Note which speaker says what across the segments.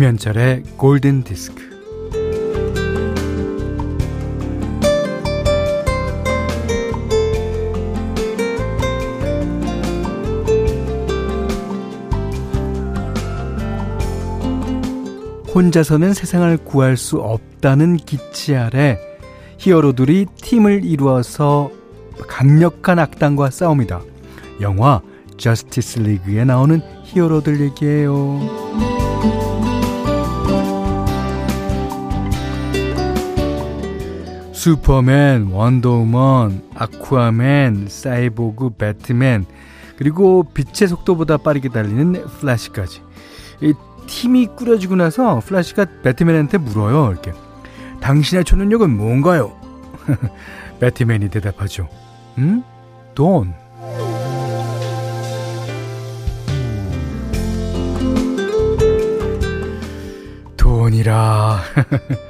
Speaker 1: 김현철의 골든 디스크. 혼자서는 세상을 구할 수 없다는 기치 아래 히어로들이 팀을 이루어서 강력한 악당과 싸웁니다. 영화 저스티스 리그에 나오는 히어로들 얘기예요. 슈퍼맨, 원더우먼, 아쿠아맨, 사이보그, 배트맨, 그리고 빛의 속도보다 빠르게 달리는 플래시까지. 이 팀이 꾸려지고 나서 플래시가 배트맨한테 물어요. 이렇게. 당신의 초능력은 뭔가요? 배트맨이 대답하죠. 응? 돈. 돈이라.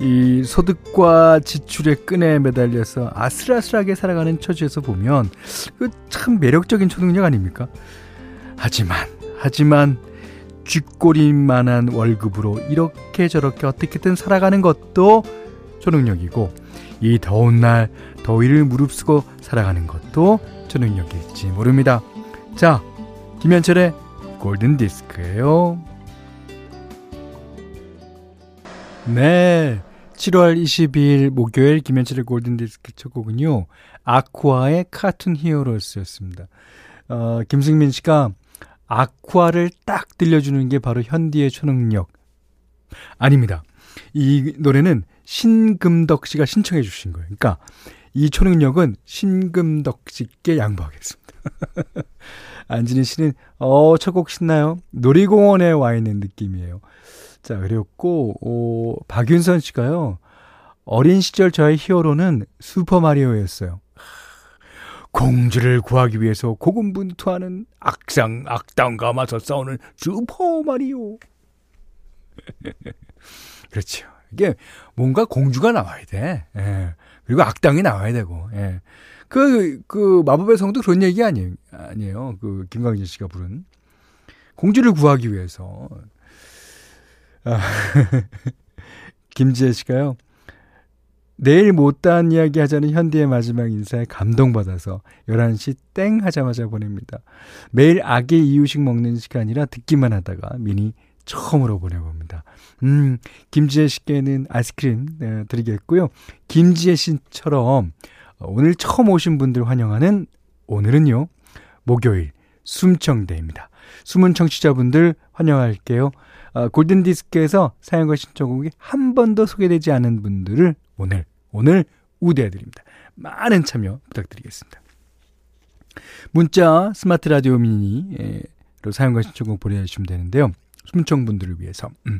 Speaker 1: 이 소득과 지출의 끈에 매달려서 아슬아슬하게 살아가는 처지에서 보면 그참 매력적인 초능력 아닙니까? 하지만 하지만 쥐꼬리만한 월급으로 이렇게 저렇게 어떻게든 살아가는 것도 초능력이고 이 더운 날 더위를 무릅쓰고 살아가는 것도 초능력일지 모릅니다. 자, 김현철의 골든 디스크예요. 네. 7월 22일 목요일 김현철의 골든디스크 첫 곡은요. 아쿠아의 카툰 히어로스였습니다. 어, 김승민 씨가 아쿠아를 딱 들려주는 게 바로 현디의 초능력. 아닙니다. 이 노래는 신금덕 씨가 신청해 주신 거예요. 그러니까 이 초능력은 신금덕 씨께 양보하겠습니다. 안진희 씨는 어, 첫 곡 신나요? 놀이공원에 와 있는 느낌이에요. 자, 그리고 어, 박윤선 씨가요. 어린 시절 저의 히어로는 슈퍼마리오였어요. 공주를 구하기 위해서 고군분투하는 악상 악당과 맞서 싸우는 슈퍼마리오. 그렇죠. 이게 뭔가 공주가 나와야 돼. 예. 그리고 악당이 나와야 되고. 예. 그, 그, 마법의 성도 그런 얘기 아니에요. 아니에요. 그, 김광진 씨가 부른. 공주를 구하기 위해서. 아, 김지혜 씨가요. 내일 못다한 이야기 하자는 현디의 마지막 인사에 감동받아서 11시 땡 하자마자 보냅니다. 매일 아기 이유식 먹는 시간이라 듣기만 하다가 미니 처음으로 보내봅니다. 음, 김지혜 씨께는 아이스크림 네, 드리겠고요. 김지혜 씨처럼 오늘 처음 오신 분들 환영하는 오늘은요, 목요일 숨청대입니다. 숨은 청취자분들 환영할게요. 어, 골든디스크에서 사연과 신청곡이 한 번도 소개되지 않은 분들을 오늘, 오늘 우대해드립니다. 많은 참여 부탁드리겠습니다. 문자, 스마트 라디오 미니로 사연과 신청곡 보내주시면 되는데요. 숨청분들을 위해서. 음.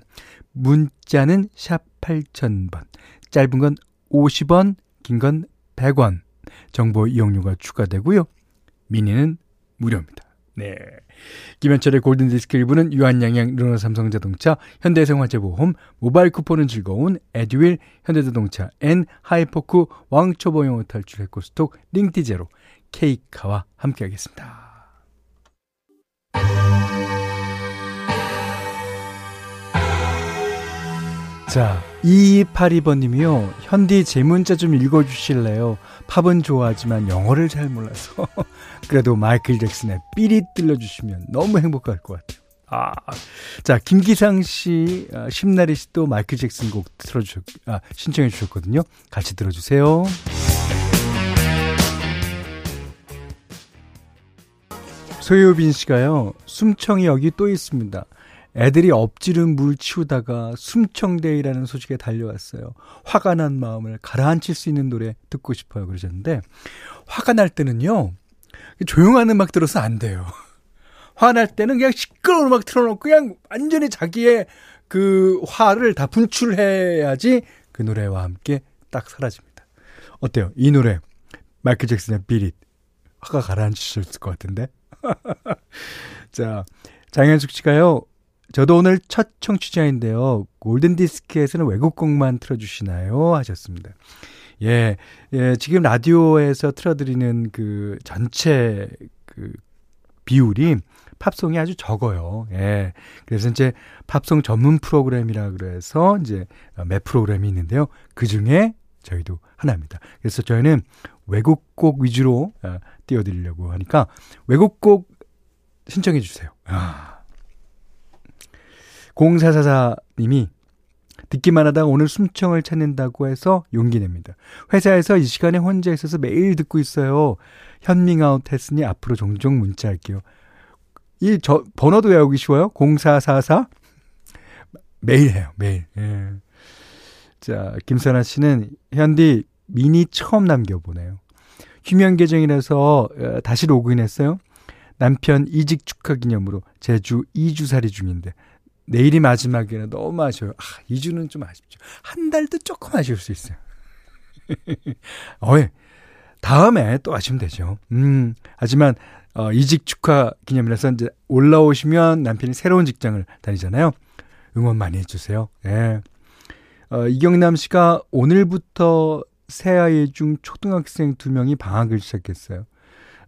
Speaker 1: 문자는 샵 8000번. 짧은 건 50원, 긴 건 100원. 정보 이용료가 추가되고요. 미니는 무료입니다. 네. 김현철의 골든디스크 1부는 유한양양 르노삼성자동차, 현대생활재보험, 모바일 쿠폰은 즐거운 에듀윌, 현대자동차, N, 하이포크, 왕초보영어 탈출 해코스톡, 링티제로, 케이카와 함께하겠습니다. 자, 2282번님이요. 현디 제 문자 좀 읽어주실래요? 팝은 좋아하지만 영어를 잘 몰라서. 그래도 마이클 잭슨의 삐리 들려주시면 너무 행복할 것 같아요. 아, 자, 김기상 씨, 아, 심나리 씨도 마이클 잭슨 곡 틀어주셨, 아, 신청해 주셨거든요. 같이 들어주세요. 소유빈 씨가요, 숨청이 여기 또 있습니다. 애들이 엎지른 물 치우다가 숨청대이라는 소식에 달려왔어요. 화가 난 마음을 가라앉힐 수 있는 노래 듣고 싶어요. 그러셨는데, 화가 날 때는요, 조용한 음악 들어서 안 돼요. 화날 때는 그냥 시끄러운 음악 틀어놓고 그냥 완전히 자기의 그 화를 다 분출해야지 그 노래와 함께 딱 사라집니다. 어때요? 이 노래, 마이클 잭슨의 비릿. 화가 가라앉으셨을 것 같은데? 자, 장현숙 씨가요, 저도 오늘 첫 청취자인데요. 골든디스크에서는 외국곡만 틀어주시나요? 하셨습니다. 예, 예, 지금 라디오에서 틀어드리는 그 전체 그 비율이 팝송이 아주 적어요. 예. 그래서 이제 팝송 전문 프로그램이라 그래서 이제 매 프로그램이 있는데요. 그 중에 저희도 하나입니다. 그래서 저희는 외국곡 위주로 어, 띄워드리려고 하니까 외국곡 신청해 주세요. 아. 0444님이 듣기만 하다 오늘 숨청을 찾는다고 해서 용기 냅니다. 회사에서 이 시간에 혼자 있어서 매일 듣고 있어요. 현밍아웃 했으니 앞으로 종종 문자할게요. 이 저 번호도 외우기 쉬워요. 0444 매일 해요. 매일. 예. 자, 김선아 씨는 현디 미니 처음 남겨보네요. 휴면 계정이라서 어, 다시 로그인했어요. 남편 이직 축하 기념으로 제주 2주살이 중인데 내일이 마지막이라 너무 아쉬워요. 아, 2주는 좀 아쉽죠. 한 달도 조금 아쉬울 수 있어요. 어이, 다음에 또 아시면 되죠. 음, 하지만, 어, 이직 축하 기념이라서 이제 올라오시면 남편이 새로운 직장을 다니잖아요. 응원 많이 해주세요. 예. 어, 이경남 씨가 오늘부터 새 아이 중 초등학생 두 명이 방학을 시작했어요.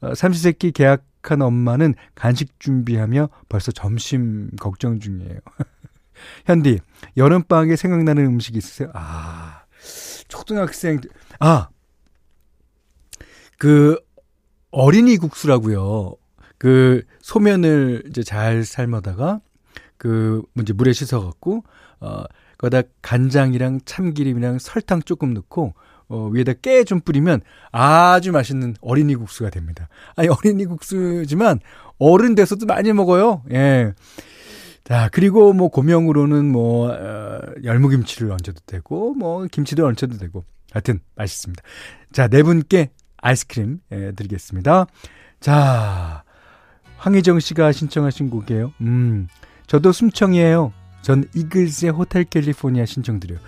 Speaker 1: 어, 삼시세끼 계약 한 엄마는 간식 준비하며 벌써 점심 걱정 중이에요. 현디, 여름방학에 생각나는 음식 있으세요? 아, 초등학생, 아, 그, 어린이 국수라고요. 그, 소면을 이제 잘 삶아다가, 그, 이제 물에 씻어갖고, 어, 거기다 간장이랑 참기름이랑 설탕 조금 넣고 어, 위에다 깨 좀 뿌리면 아주 맛있는 어린이 국수가 됩니다. 아니 어린이 국수지만 어른 돼서도 많이 먹어요. 예. 자, 그리고 뭐 고명으로는 뭐 어, 열무김치를 얹어도 되고 뭐 김치도 얹어도 되고 하여튼 맛있습니다. 자, 네 분께 아이스크림 예, 드리겠습니다. 자, 황희정 씨가 신청하신 곡이에요. 음. 저도 숨청이에요. 전 이글스의 호텔 캘리포니아 신청드려요.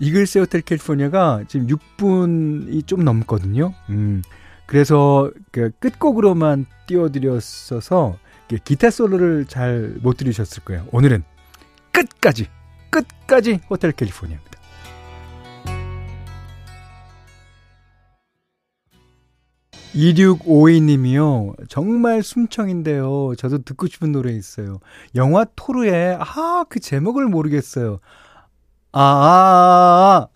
Speaker 1: 이글스의 호텔 캘리포니아가 지금 6분이 좀 넘거든요. 음. 그래서 그 끝곡으로만 띄워드렸어서 기타 솔로를 잘 못 들으셨을 거예요. 오늘은 끝까지 끝까지 호텔 캘리포니아입니다. 2652님이요. 정말 숨청인데요. 저도 듣고 싶은 노래 있어요. 영화 토르의, 아, 그 제목을 모르겠어요. 아,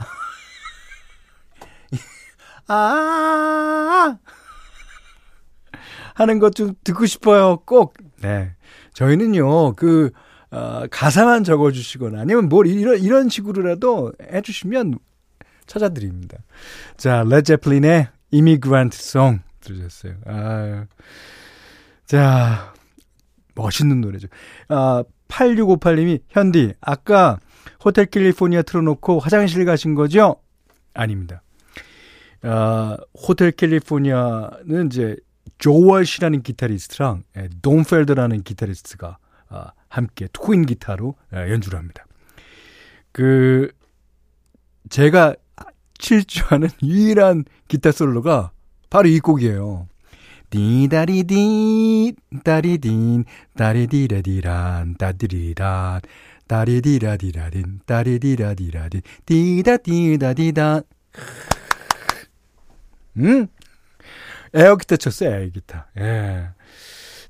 Speaker 1: 아, 아, 아, 하는 것 좀 듣고 싶어요. 꼭. 네. 저희는요, 그, 어, 가사만 적어주시거나 아니면 뭘 이런, 이런 식으로라도 해주시면 찾아드립니다. 자, Led Zeppelin의 Immigrant Song 들으셨어요. 아 자, 멋있는 노래죠. 아, 8658님이, 현디, 아까 Hotel California 틀어놓고 화장실 가신 거죠? 아닙니다. 아, 호텔 캘리포니아는 이제 조월시라는 기타리스트랑 예, 돈펠드라는 기타리스트가 아, 함께 트윈 기타로 예, 연주를 합니다. 그 제가 칠주하는 유일한 기타 솔로가 바로 이 곡이에요. 디다리디 다리딘 다리디라디란 다디리란 다리디라디라딘 다리디라디라딘 디다디다디다 음? 에어기타 쳤어요, 에어기타. 예.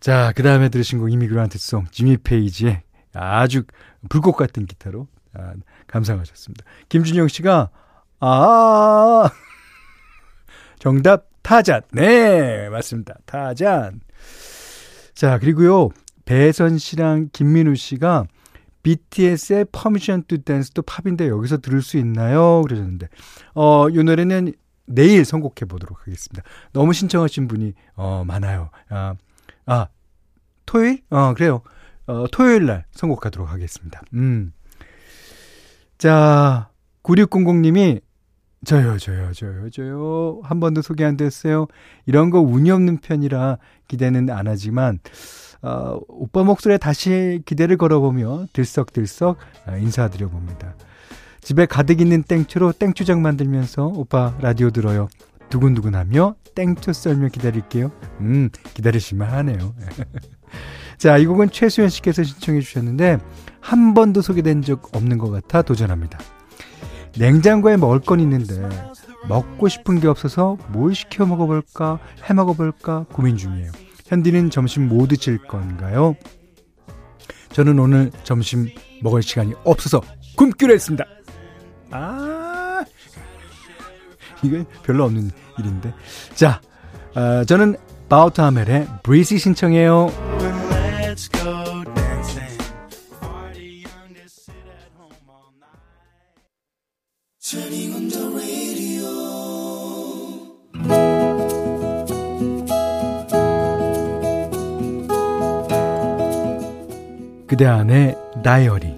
Speaker 1: 자, 그 다음에 들으신 곡 이미그란트 송, 지미 페이지의 아주 불꽃 같은 기타로 아, 감상하셨습니다. 김준영 씨가, 아, 정답 타잔. 네, 맞습니다. 타잔. 자, 그리고요. 배선 씨랑 김민우 씨가 BTS의 Permission to Dance도 팝인데 여기서 들을 수 있나요? 그러셨는데, 어, 이 노래는 내일 선곡해 보도록 하겠습니다. 너무 신청하신 분이, 어, 많아요. 아, 아, 토요일? 어, 그래요. 어, 토요일 날 선곡하도록 하겠습니다. 음. 자, 9600님이 저요, 저요, 저요, 저요. 한 번도 소개 안 됐어요. 이런 거 운이 없는 편이라 기대는 안 하지만, 어, 오빠 목소리에 다시 기대를 걸어보며 들썩들썩 어, 인사드려 봅니다. 집에 가득 있는 땡초로 땡초장 만들면서 오빠 라디오 들어요. 두근두근 하며 땡초 썰며 기다릴게요. 음, 기다리실만 하네요. 자, 이 곡은 최수연 씨께서 신청해 주셨는데, 한 번도 소개된 적 없는 것 같아 도전합니다. 냉장고에 먹을 건 있는데 먹고 싶은 게 없어서 뭘 시켜 먹어볼까 해 먹어볼까 고민 중이에요. 현디는 점심 뭐 드실 건가요? 저는 오늘 점심 먹을 시간이 없어서 굶기로 했습니다. 아, 이건 별로 없는 일인데. 자, 어, 저는 바우타멜의 브리지 신청해요. 그대 안의 다이어리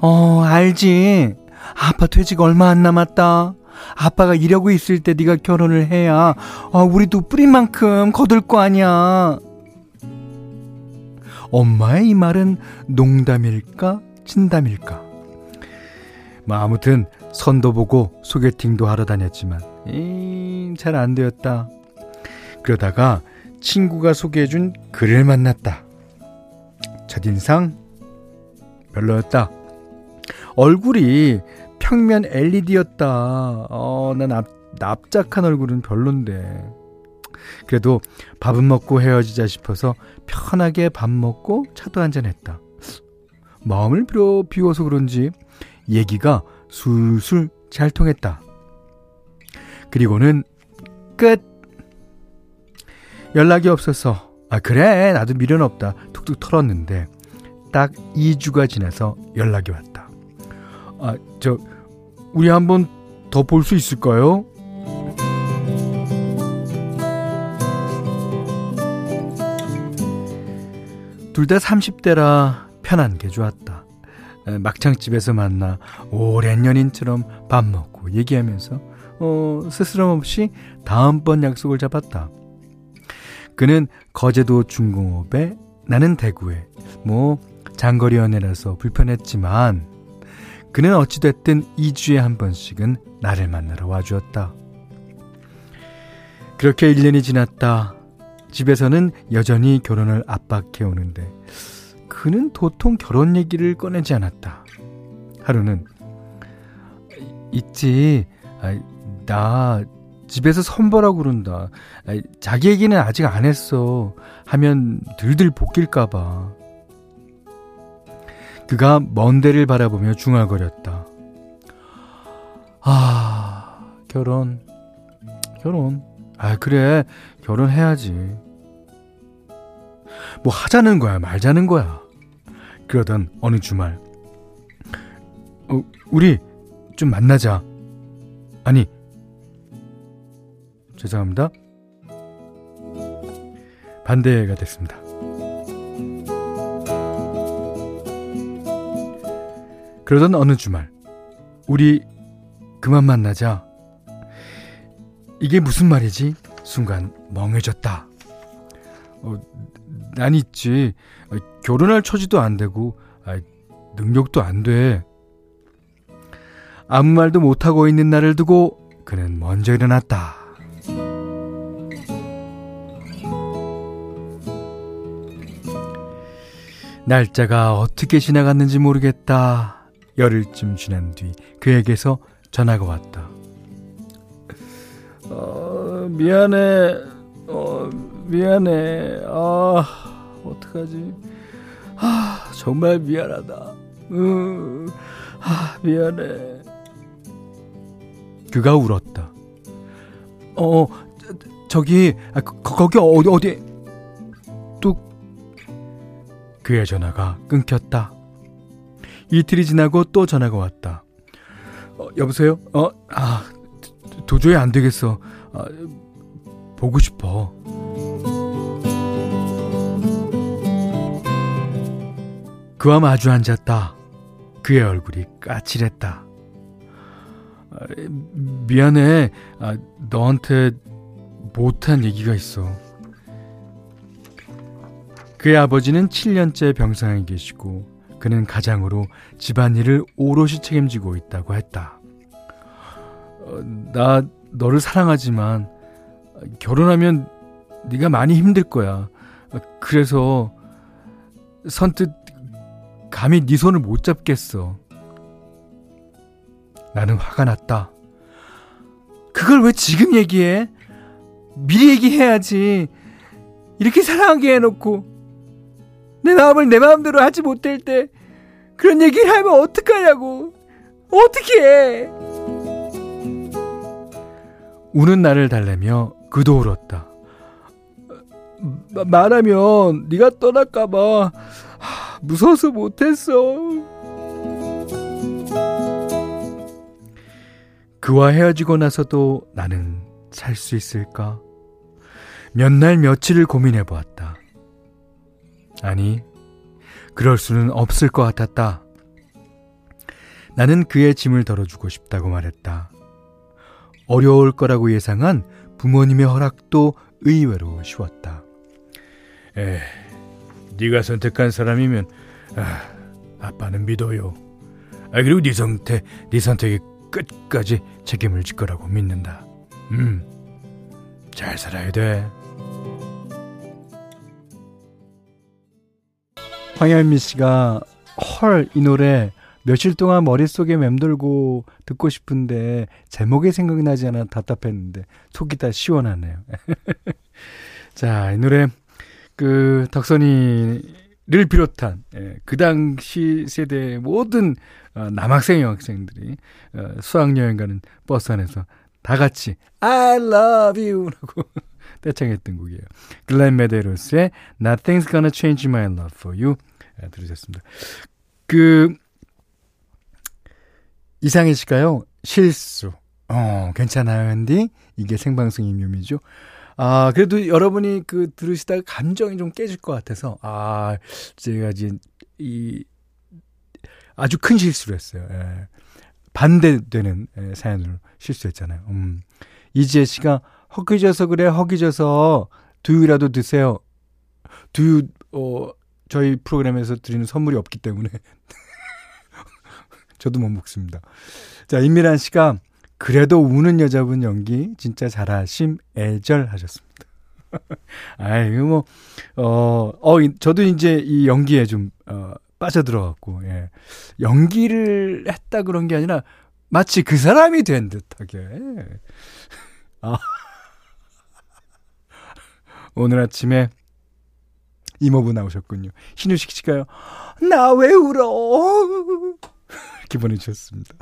Speaker 1: 어 알지? 아빠 퇴직 얼마 안 남았다. 아빠가 이러고 있을 때 네가 결혼을 해야 어, 우리도 뿌린 만큼 거둘 거 아니야. 엄마의 이 말은 농담일까 진담일까? 뭐 아무튼 선도 보고 소개팅도 하러 다녔지만 잘 안 되었다 그러다가 친구가 소개해준 글을 만났다. 첫인상 별로였다. 얼굴이 평면 LED였다. 어, 난 납, 납작한 얼굴은 별론데. 그래도 밥은 먹고 헤어지자 싶어서 편하게 밥 먹고 차도 한잔했다. 마음을 비워, 비워서 그런지 얘기가 술술 잘 통했다. 그리고는 끝! 연락이 없어서 아 그래 나도 미련 없다 툭툭 털었는데 딱 2주가 지나서 연락이 왔다. 아 저 우리 한번 더 볼 수 있을까요? 둘 다 30대라 편한 게 좋았다. 막창 집에서 만나 오랜 연인처럼 밥 먹고 얘기하면서 어, 스스럼 없이 다음번 약속을 잡았다. 그는 거제도 중공업에 나는 대구에 뭐 장거리 연애라서 불편했지만 그는 어찌됐든 2주에 한 번씩은 나를 만나러 와주었다. 그렇게 1년이 지났다. 집에서는 여전히 결혼을 압박해 오는데 그는 도통 결혼 얘기를 꺼내지 않았다. 하루는 있지. 나 집에서 선보라고 그런다. 자기 얘기는 아직 안 했어. 하면 들들 볶일까봐. 그가 먼 데를 바라보며 중얼거렸다. 아, 결혼. 결혼. 아, 그래. 결혼해야지. 뭐 하자는 거야, 말자는 거야. 그러던 어느 주말. 어, 우리 좀 만나자. 아니, 죄송합니다. 반대가 됐습니다. 그러던 어느 주말, 우리 그만 만나자. 이게 무슨 말이지? 순간 멍해졌다. 어, 난 있지. 어, 결혼할 처지도 안 되고, 아, 능력도 안 돼. 아무 말도 못하고 있는 나를 두고 그는 먼저 일어났다. 날짜가 어떻게 지나갔는지 모르겠다. 열흘쯤 지난 뒤 그에게서 전화가 왔다. 어, 미안해. 어, 미안해. 아, 어떡하지? 아, 정말 미안하다. 으, 아, 미안해. 그가 울었다. 어, 저, 기 아, 거, 거기 어디, 어디, 그의 전화가 끊겼다. 이틀이 지나고 또 전화가 왔다. 어, 여보세요? 어, 아, 도저히 안 되겠어. 아, 보고 싶어. 그와 마주 앉았다. 그의 얼굴이 까칠했다. 아, 미안해. 아, 너한테 못한 얘기가 있어. 그의 아버지는 7년째 병상에 계시고 그는 가장으로 집안일을 오롯이 책임지고 있다고 했다. 어, 나 너를 사랑하지만 결혼하면 네가 많이 힘들 거야. 그래서 선뜻 감히 네 손을 못 잡겠어. 나는 화가 났다. 그걸 왜 지금 얘기해? 미리 얘기해야지. 이렇게 사랑하게 해놓고 내 마음을 내 마음대로 하지 못할 때 그런 얘기를 하면 어떡하냐고. 어떻게 해? 우는 나를 달래며 그도 울었다. 말하면 네가 떠날까봐 무서워서 못했어. 그와 헤어지고 나서도 나는 살 수 있을까? 몇 날 며칠을 고민해 보았다. 아니, 그럴 수는 없을 것 같았다. 나는 그의 짐을 덜어주고 싶다고 말했다. 어려울 거라고 예상한 부모님의 허락도 의외로 쉬웠다. 에, 네가 선택한 사람이면 아, 아빠는 믿어요. 아 그리고 네 선택, 네 선택이 끝까지 책임을 질 거라고 믿는다. 음, 잘 살아야 돼. 황현미 씨가 헐 이 노래 며칠 동안 머릿속에 맴돌고 듣고 싶은데 제목이 생각나지 않아 답답했는데 속이 다 시원하네요. 자, 이 노래 그 덕선이를 비롯한 예, 그 당시 세대의 모든 어, 남학생 여학생들이 어, 수학여행 가는 버스 안에서 다 같이 I love you라고 떼창했던 곡이에요. 글렌 메데로스의 Nothing's Gonna Change My Love For You 예, 들으셨습니다. 그 이상희 씨가요 실수. 어 괜찮아요, 핸디. 이게 생방송의 묘미죠. 아, 그래도 여러분이 그 들으시다가 감정이 좀 깨질 것 같아서, 아, 제가 이제 이 아주 큰 실수를 했어요. 예. 반대되는 예, 사연으로 실수했잖아요. 음. 이지혜 씨가 허기져서 그래, 허기져서 두유라도 드세요. 두유, 어, 저희 프로그램에서 드리는 선물이 없기 때문에. 저도 못 먹습니다. 자, 임미란 씨가 그래도 우는 여자분 연기 진짜 잘하심 애절하셨습니다. 아이고 뭐, 어, 어, 저도 이제 이 연기에 좀, 어, 빠져들어갔고, 예. 연기를 했다 그런 게 아니라 마치 그 사람이 된 듯하게. 아. 오늘 아침에 이모부 나오셨군요. 신우식 씨가요. 나 왜 울어? 이렇게 보내주셨습니다.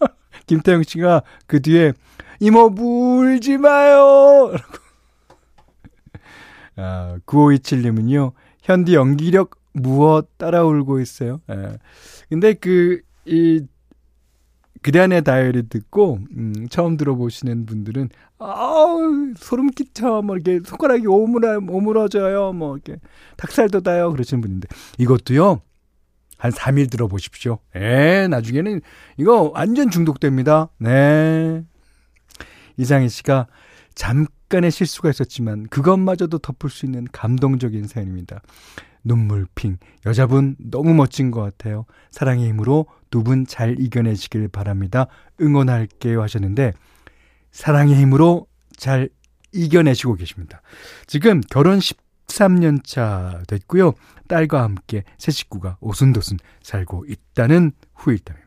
Speaker 1: 김태영 씨가 그 뒤에 이모 울지 마요. 라고. 아, 9527님은요. 현디 연기력 무엇 따라 울고 있어요. 예. 근데 그, 이, 그대안의 다이어리 듣고, 음, 처음 들어보시는 분들은, 아우, 소름 끼쳐, 뭐, 이렇게 손가락이 오므라, 오므러져요, 뭐, 이렇게 닭살 돋아요, 그러시는 분인데, 이것도요, 한 3일 들어보십시오. 예, 나중에는 이거 완전 중독됩니다. 네. 이상희 씨가 잠깐의 실수가 있었지만 그것마저도 덮을 수 있는 감동적인 사연입니다. 눈물핑. 여자분 너무 멋진 것 같아요. 사랑의 힘으로 두 분 잘 이겨내시길 바랍니다. 응원할게요 하셨는데 사랑의 힘으로 잘 이겨내시고 계십니다. 지금 결혼 13년 차 됐고요. 딸과 함께 새 식구가 오순도순 살고 있다는 후일담입니다.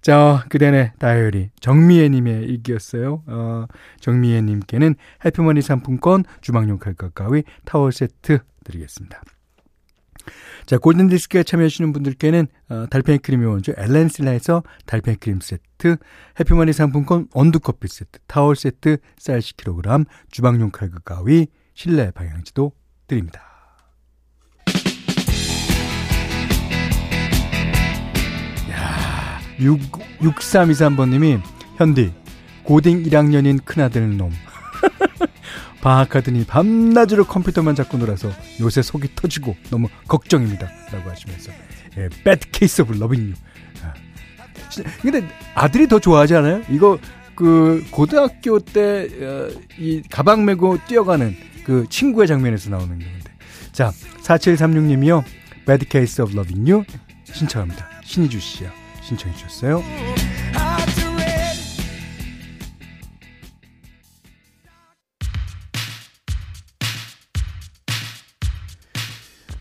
Speaker 1: 자, 그대의 다이어리 정미애님의 일기였어요. 어, 정미애님께는 해피머니 상품권, 주방용 칼과 가위, 타월 세트 드리겠습니다. 자, 골든디스크에 참여하시는 분들께는 어, 달팽이 크림이 원조 엘렌실라에서 달팽이 크림 세트, 해피머니 상품권 원두커피 세트, 타월 세트, 쌀 10kg, 주방용 칼과 가위, 실내 방향지도 드립니다. 야, 6, 6323번님이 현디 고딩 1학년인 큰아들 놈 방학하더니 밤낮으로 컴퓨터만 잡고 놀아서 요새 속이 터지고 너무 걱정입니다 라고 하시면서 예, bad case of loving you 아, 근데 아들이 더 좋아하지 않아요? 이거 그 고등학교 때이 어, 가방 메고 뛰어가는 그 친구의 장면에서 나오는 건데. 자, 4736님이요. Bad Case of Loving You 신청합니다. 신희주 씨야 신청해 주셨어요.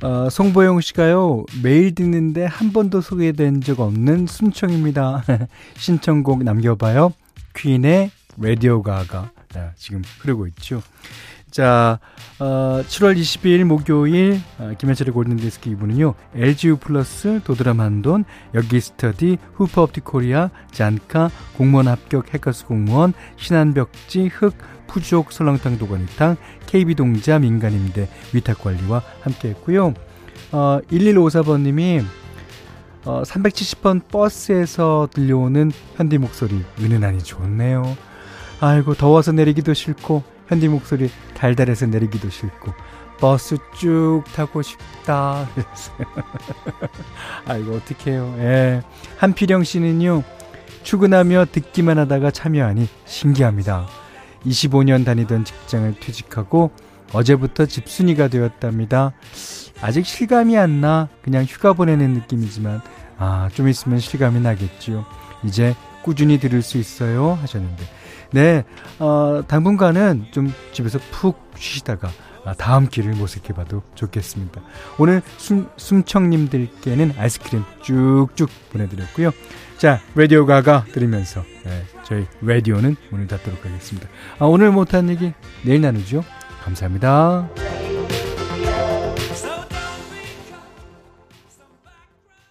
Speaker 1: 어, 송보영 씨가요, 매일 듣는데 한 번도 소개된 적 없는 순청입니다. 신청곡 남겨봐요. 퀸의 라디오 가가 지금 흐르고 있죠. 자, 어, 7월 22일 목요일 어, 김현철의 골든디스크 2부는요. LGU 플러스, 도드람 한돈, 여기 스터디, 후퍼 업티 코리아, 잔카, 공무원 합격 해커스 공무원, 신한벽지, 흑, 푸족, 설렁탕 도가니탕, KB동자, 민간임대, 위탁관리와 함께 했고요. 어, 1154번님이 어, 370번 버스에서 들려오는 현디 목소리 은은하니 좋네요. 아이고 더워서 내리기도 싫고 현디 목소리 달달해서 내리기도 싫고 버스 쭉 타고 싶다. 아이고 어떡해요. 예. 한필영 씨는요. 출근하며 듣기만 하다가 참여하니 신기합니다. 25년 다니던 직장을 퇴직하고 어제부터 집순이가 되었답니다. 아직 실감이 안 나. 그냥 휴가 보내는 느낌이지만 아, 좀 있으면 실감이 나겠지요. 이제 꾸준히 들을 수 있어요. 하셨는데. 네, 어, 당분간은 좀 집에서 푹 쉬시다가 아, 다음 길을 모색해봐도 좋겠습니다. 오늘 숨, 숨청님들께는 아이스크림 쭉쭉 보내드렸고요. 자, 라디오 가가 들으면서 네, 저희 라디오는 오늘 닫도록 하겠습니다. 아, 오늘 못한 얘기 내일 나누죠. 감사합니다.